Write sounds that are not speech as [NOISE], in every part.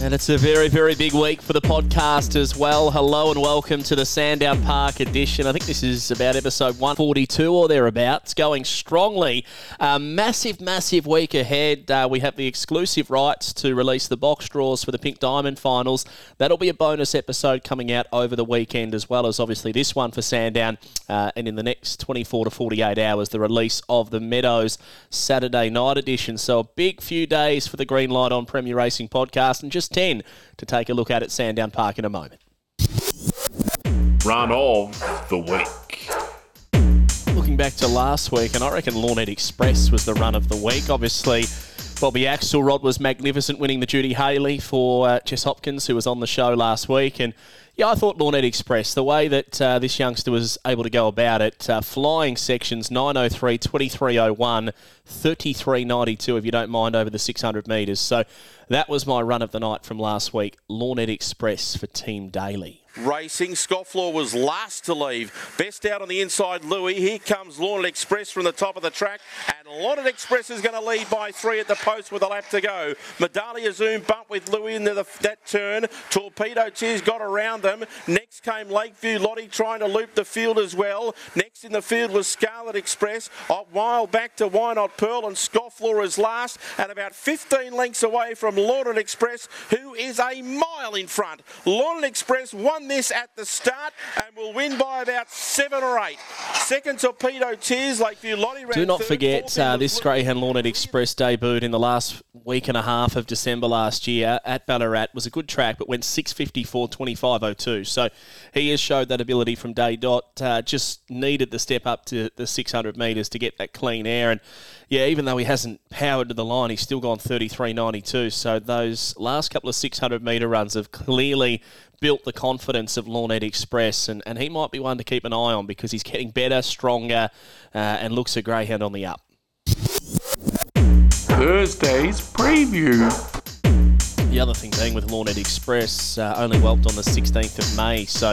And it's a very, very big week for the podcast as well. Hello and welcome to the Sandown Park edition. I think this is about episode 142 or thereabouts, going strongly. A massive, massive week ahead. Uh, we have the exclusive rights to release the box draws for the Pink Diamond finals. That'll be a bonus episode coming out over the weekend, as well as obviously this one for Sandown. Uh, and in the next 24 to 48 hours, the release of the Meadows Saturday night edition. So a big few days for the Green Light on Premier Racing podcast. And just 10 to take a look at at Sandown Park in a moment. Run of the week. Looking back to last week, and I reckon Lornette Express was the run of the week. Obviously, Bobby Axelrod was magnificent, winning the Judy Haley for uh, Jess Hopkins, who was on the show last week. And yeah, I thought Lornette Express, the way that uh, this youngster was able to go about it, uh, flying sections 903, 2301, 3392, if you don't mind, over the 600 metres. So that was my run of the night from last week. Lornette Express for Team Daly. Racing, Scofflaw was last to leave. Best out on the inside, Louis. Here comes Lornette Express from the top of the track, and Lornette Express is going to lead by three at the post with a lap to go. Medallia Zoom bumped with Louis in the, that turn. Torpedo Tears got around them. Next came Lakeview Lottie trying to loop the field as well. Next in the field was Scarlet Express. A while back to Why Not Pearl, and Scofflaw is last, and about 15 lengths away from Lornette Express, who is a mile in front. Lornette Express won this at the start and will win by about seven or eight. Second Torpedo Tears, Lakeview Lottie Do not third, forget uh, this Greyhound Lornette Express debuted in the last week and a half of December last year at Ballarat. Was a good track, but went 654 2502. So he has showed that ability from day dot. Uh, just needed the step up to the 600 metres to get that clean air. And yeah, even though he hasn't powered to the line, he's still gone 33.92. So those last couple of 600 metre runs have clearly built the confidence of Lornette Express, and, and he might be one to keep an eye on because he's getting better, stronger, uh, and looks a greyhound on the up. Thursday's preview. The other thing being with Lornette Express, uh, only whelped on the 16th of May, so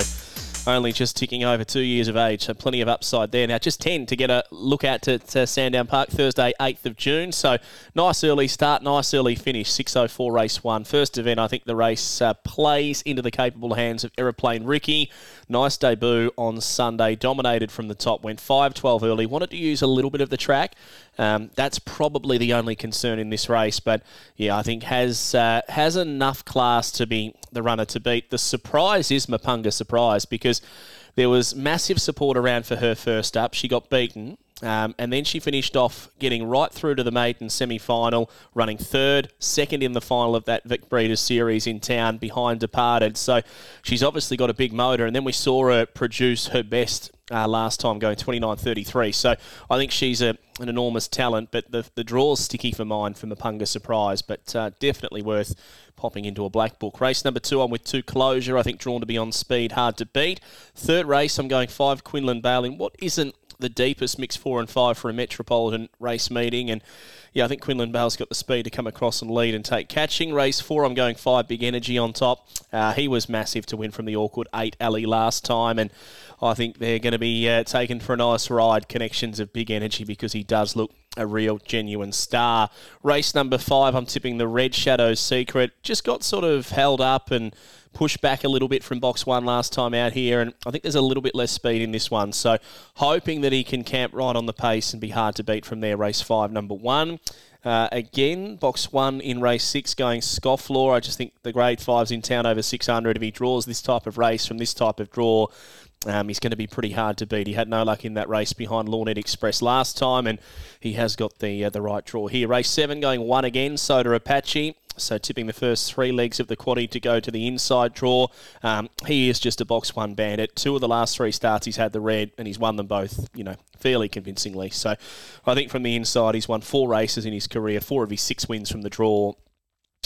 only just ticking over two years of age, so plenty of upside there. Now, just 10 to get a look out to, to Sandown Park Thursday, 8th of June. So, nice early start, nice early finish. 6.04 race one. First event, I think the race uh, plays into the capable hands of Aeroplane Ricky. Nice debut on Sunday, dominated from the top, went 5.12 early. Wanted to use a little bit of the track. Um, that's probably the only concern in this race, but yeah, I think has uh, has enough class to be the runner to beat. The surprise is Mapunga Surprise because there was massive support around for her first up. She got beaten. Um, and then she finished off getting right through to the maiden semi final, running third, second in the final of that Vic Breeders series in town behind Departed. So she's obviously got a big motor. And then we saw her produce her best uh, last time, going 29.33. So I think she's a, an enormous talent, but the, the draw's sticky for mine for Mapunga Surprise, but uh, definitely worth popping into a black book. Race number two, I'm with two closure. I think drawn to be on speed, hard to beat. Third race, I'm going five Quinlan Bale in what isn't the deepest mix four and five for a metropolitan race meeting. And yeah, I think Quinlan Bale's got the speed to come across and lead and take catching. Race four, I'm going five big energy on top. Uh, he was massive to win from the awkward eight alley last time. And I think they're going to be uh, taken for a nice ride. Connections of big energy because he does look a real genuine star. Race number five, I'm tipping the Red Shadows Secret. Just got sort of held up and pushed back a little bit from box one last time out here, and I think there's a little bit less speed in this one. So hoping that he can camp right on the pace and be hard to beat from there. Race five, number one. Uh, again, box one in race six going Scofflaw. I just think the grade five's in town over 600. If he draws this type of race from this type of draw, um, he's going to be pretty hard to beat. He had no luck in that race behind Lornette Express last time, and he has got the uh, the right draw here. Race seven going one again, Soda Apache. So tipping the first three legs of the quaddy to go to the inside draw. Um, he is just a box one bandit. Two of the last three starts he's had the red, and he's won them both, you know, fairly convincingly. So I think from the inside he's won four races in his career, four of his six wins from the draw.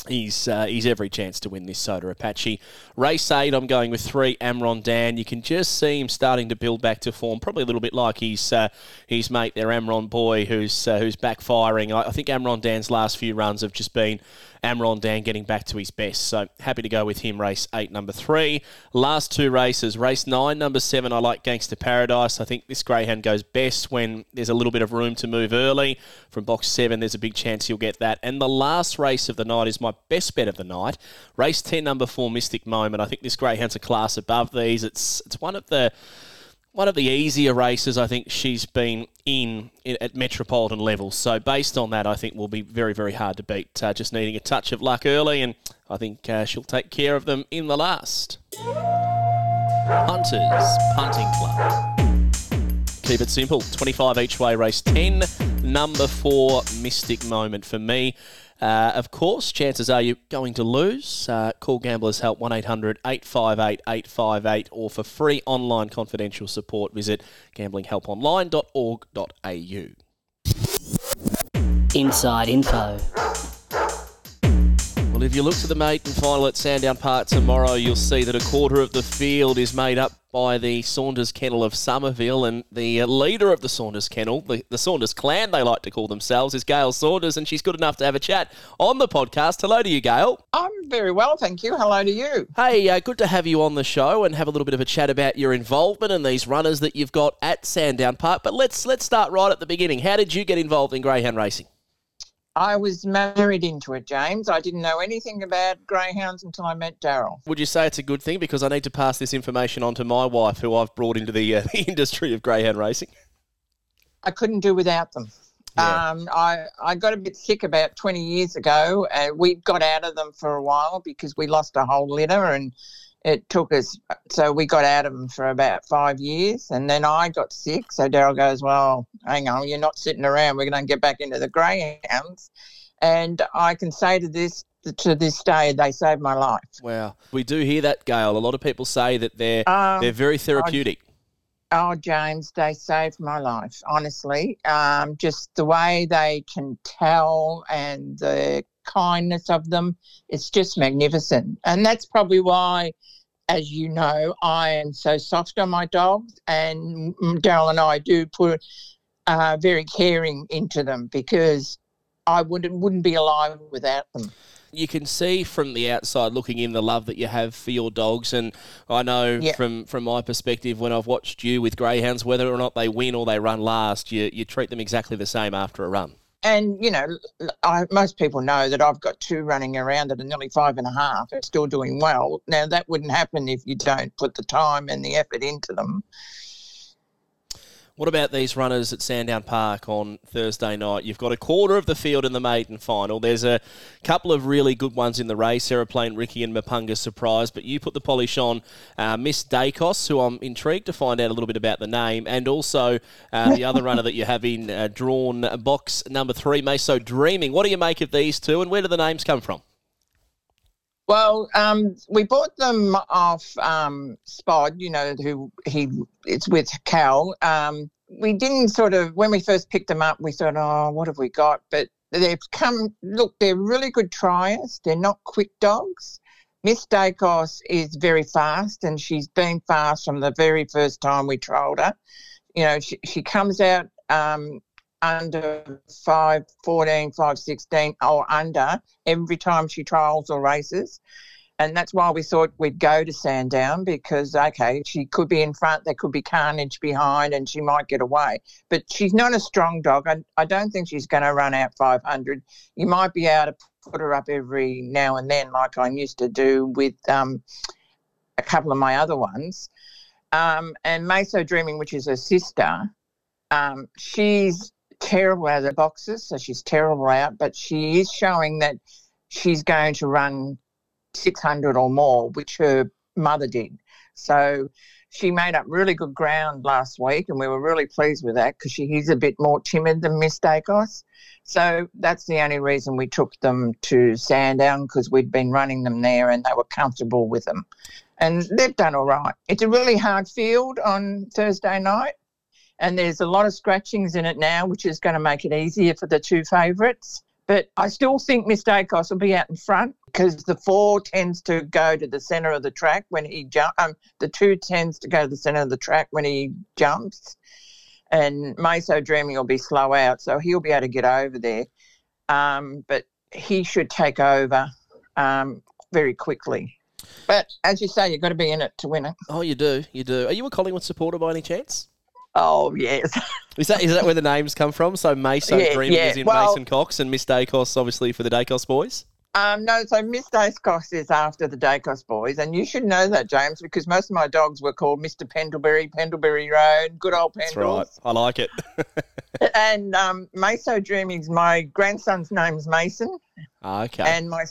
He's uh, he's every chance to win this Soda Apache. Race eight, I'm going with three Amron Dan. You can just see him starting to build back to form, probably a little bit like his uh, his mate there, Amron Boy, who's uh, who's backfiring. I, I think Amron Dan's last few runs have just been Amron Dan getting back to his best. So happy to go with him. Race eight, number three. Last two races, race nine, number seven. I like Gangster Paradise. I think this greyhound goes best when there's a little bit of room to move early. From box seven, there's a big chance he'll get that. And the last race of the night is my best bet of the night. Race ten, number four, Mystic Moment. I think this greyhound's a class above these. It's it's one of the one of the easier races I think she's been in, at metropolitan level. So based on that, I think will be very very hard to beat. Uh, just needing a touch of luck early, and I think uh, she'll take care of them in the last. Hunters Punting Club. Keep it simple. 25 each way, race 10. Number four, Mystic Moment for me. Uh, of course, chances are you're going to lose. Uh, call Gamblers Help 1 800 858 858 or for free online confidential support, visit gamblinghelponline.org.au. Inside info. Well, if you look to the maiden final at Sandown Park tomorrow, you'll see that a quarter of the field is made up by the Saunders Kennel of Somerville, and the uh, leader of the Saunders Kennel, the, the Saunders clan, they like to call themselves, is Gail Saunders, and she's good enough to have a chat on the podcast. Hello to you, Gail. I'm very well, thank you. Hello to you. Hey, uh, good to have you on the show and have a little bit of a chat about your involvement and these runners that you've got at Sandown Park. But let's let's start right at the beginning. How did you get involved in greyhound racing? I was married into it, James. I didn't know anything about greyhounds until I met Daryl. Would you say it's a good thing? Because I need to pass this information on to my wife, who I've brought into the, uh, [LAUGHS] the industry of greyhound racing. I couldn't do without them. Yeah. Um, I, I got a bit sick about 20 years ago. Uh, we got out of them for a while because we lost a whole litter and it took us, so we got out of them for about five years. And then I got sick. So Daryl goes, Well, hang on, you're not sitting around. We're going to get back into the greyhounds. And I can say to this, to this day, they saved my life. Wow, we do hear that, Gail. A lot of people say that they're Um, they're very therapeutic. Oh, James, they saved my life, honestly. Um, just the way they can tell and the kindness of them, it's just magnificent. And that's probably why, as you know, I am so soft on my dogs. And Daryl and I do put uh, very caring into them because I wouldn't, wouldn't be alive without them. you can see from the outside looking in the love that you have for your dogs and I know Yeah. from from my perspective when I've watched you with greyhounds whether or not they win or they run last you you treat them exactly the same after a run And, you know, I, most people know that I've got two running around that are nearly five and a half and still doing well. Now, that wouldn't happen if you don't put the time and the effort into them. What about these runners at Sandown Park on Thursday night? You've got a quarter of the field in the maiden final. There's a couple of really good ones in the race, Aeroplane Ricky and Mapunga Surprise, but you put the polish on uh, Miss Daicos, who I'm intrigued to find out a little bit about the name, and also uh, the other [LAUGHS] runner that you have in uh, drawn box number three, Meso Dreaming. What do you make of these two, and where do the names come from? Well, um, we bought them off um, Spod, you know, who he it's with Cal. Um, we didn't sort of when we first picked them up, we thought, oh, what have we got? But they've come. Look, they're really good triers. They're not quick dogs. Miss Daicos is very fast, and she's been fast from the very first time we trialled her. You know, she, she comes out um, under 5, 14, 5, 16 or under every time she trials or races. And that's why we thought we'd go to Sandown because, okay, she could be in front, there could be carnage behind, and she might get away. But she's not a strong dog. I, I don't think she's going to run out 500. You might be able to put her up every now and then, like I used to do with um, a couple of my other ones. Um, and Meso Dreaming, which is her sister, um, she's terrible out of the boxes, so she's terrible out, but she is showing that she's going to run 600 or more, which her mother did. So she made up really good ground last week, and we were really pleased with that because she is a bit more timid than Miss Daicos. So that's the only reason we took them to Sandown because we'd been running them there and they were comfortable with them. And they've done all right. It's a really hard field on Thursday night and there's a lot of scratchings in it now, which is going to make it easier for the two favourites. But I still think Mr. Akos will be out in front because the four tends to go to the centre of the track when he jump. Um, the two tends to go to the centre of the track when he jumps, and Meso Dreaming will be slow out, so he'll be able to get over there. Um, but he should take over um, very quickly. But as you say, you've got to be in it to win it. Oh, you do, you do. Are you a Collingwood supporter by any chance? Oh yes. [LAUGHS] Is that is that where the names come from? So Mason Yeah, Dreaming yeah. is in Well- Mason Cox and Miss Daicos obviously for the Daicos boys. Um, no, so Miss Daicos is after the Daicos boys, and you should know that, James, because most of my dogs were called Mr. Pendlebury, Pendlebury Road, good old That's right. I like it. [LAUGHS] [LAUGHS] And um, Meso Dreaming's my grandson's name's Mason, okay. and my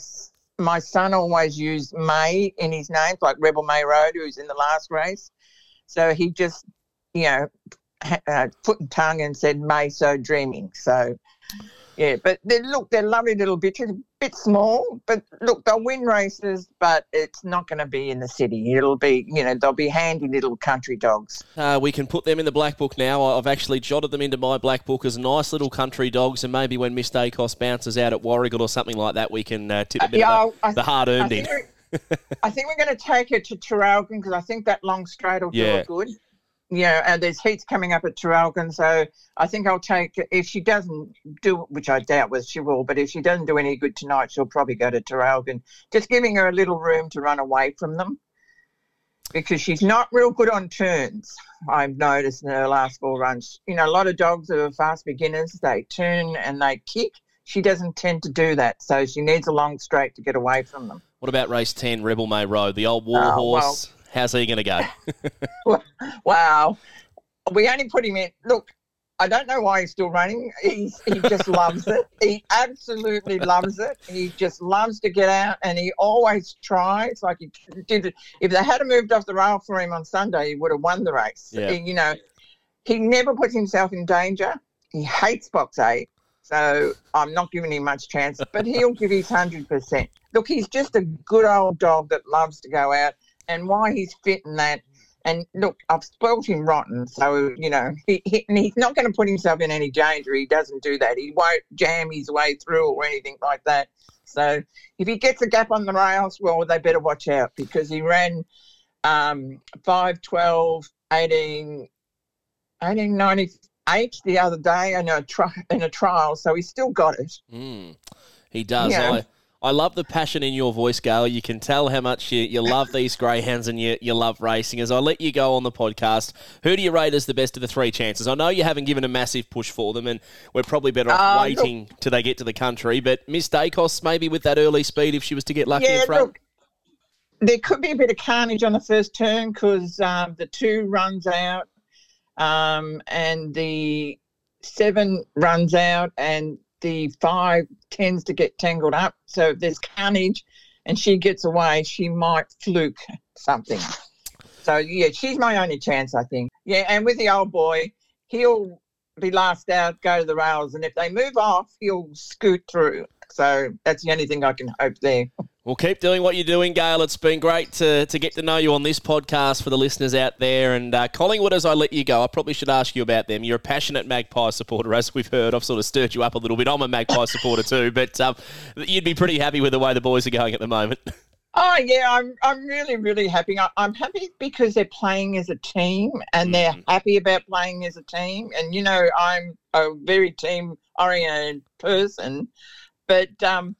my son always used May in his names, like Rebel May Road, who's in the last race. So he just, you know, ha- uh, foot and tongue and said Meso Dreaming. So. Yeah, but they look, they're lovely little bitches, a bit small, but look, they'll win races, but it's not going to be in the city. It'll be, you know, they'll be handy little country dogs. Uh, we can put them in the black book now. I've actually jotted them into my black book as nice little country dogs, and maybe when Miss Daicos bounces out at Warragul or something like that, we can uh, tip a bit yeah, of the, the hard earned in. I think we're going to take it to Traralgon because I think that long straight will do [LAUGHS] Yeah. it good. Yeah, and there's heats coming up at Traralgon, so I think I'll take if she doesn't do, which I doubt whether she will, but if she doesn't do any good tonight, she'll probably go to Traralgon, just giving her a little room to run away from them because she's not real good on turns. I've noticed in her last four runs. You know, a lot of dogs that are fast beginners, they turn and they kick. She doesn't tend to do that, so she needs a long straight to get away from them. What about race 10, Rebel May Road, the old war Oh, horse? How's he going to go? [LAUGHS] Wow. We only put him in. Look, I don't know why he's still running. He's, he just loves it. He absolutely loves it. He just loves to get out and he always tries. Like he did. If they had moved off the rail for him on Sunday, he would have won the race. Yeah. He- you know, he never puts himself in danger. He hates box eight. So I'm not giving him much chance, but he'll give his 100%. Look, he's just a good old dog that loves to go out. And why he's fit in that, and look, I've spoilt him rotten, so you know he, he and he's not going to put himself in any danger. He doesn't do that. He won't jam his way through or anything like that. So if he gets a gap on the rails, well, they better watch out because he ran um, 5, 12, 18, 1898 the other day in a, tri- in a trial, so he's still got it. Mm, he does. Yeah. I, I love the passion in your voice, Gail. You can tell how much you, you love these greyhounds and you, you love racing. As I let you go on the podcast, who do you rate as the best of the three chances? I know you haven't given a massive push for them, and we're probably better off Uh, waiting till they get to the country. But Miss Daicos, maybe with that early speed, if she was to get lucky yeah, in front. look, there could be a bit of carnage on the first turn because um, the two runs out um, and the seven runs out and the five tends to get tangled up. So if there's carnage and she gets away, she might fluke something. So yeah, she's my only chance, I think. Yeah, and with the old boy, he'll be last out, go to the rails, and if they move off, he'll scoot through. So that's the only thing I can hope there. Well, keep doing what you're doing, Gail. It's been great to, to get to know you on this podcast for the listeners out there. And uh, Collingwood, as I let you go, I probably should ask you about them. You're a passionate Magpie supporter, as we've heard. I've sort of stirred you up a little bit. I'm a Magpie [LAUGHS] supporter too, but um, you'd be pretty happy with the way the boys are going at the moment. [LAUGHS] Oh yeah, I'm I'm really really happy. I, I'm happy because they're playing as a team and they're happy about playing as a team. And you know, I'm a very team oriented person, but um,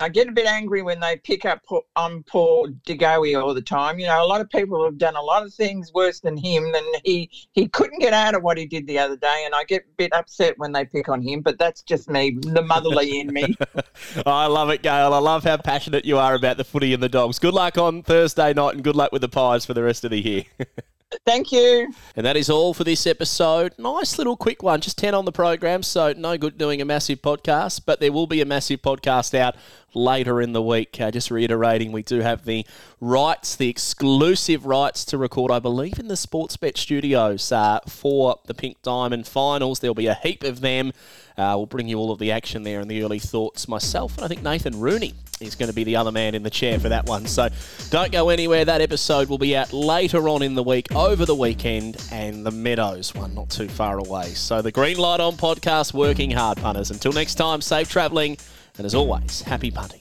I get a bit angry when they pick up on poor De Goey all the time. You know, a lot of people have done a lot of things worse than him, and he he couldn't get out of what he did the other day. And I get a bit upset when they pick on him, but that's just me, the motherly in me. [LAUGHS] I love it, Gail. I love how passionate you are about the footy and the dogs. Good luck on Thursday night and good luck with the Pies for the rest of the year. [LAUGHS] Thank you. And that is all for this episode. Nice little quick one, just 10 on the program, so no good doing a massive podcast, but there will be a massive podcast out later in the week. Uh, just reiterating, we do have the rights, the exclusive rights to record, I believe, in the Sportsbet studios uh, for the Pink Diamond finals. There'll be a heap of them. Uh, we'll bring you all of the action there and the early thoughts myself, and I think Nathan Rooney is going to be the other man in the chair for that one. So don't go anywhere. That episode will be out later on in the week, over the weekend, and the Meadows one not too far away. So the Green Light On podcast working hard, punters. Until next time, safe travelling, and as always, happy punting.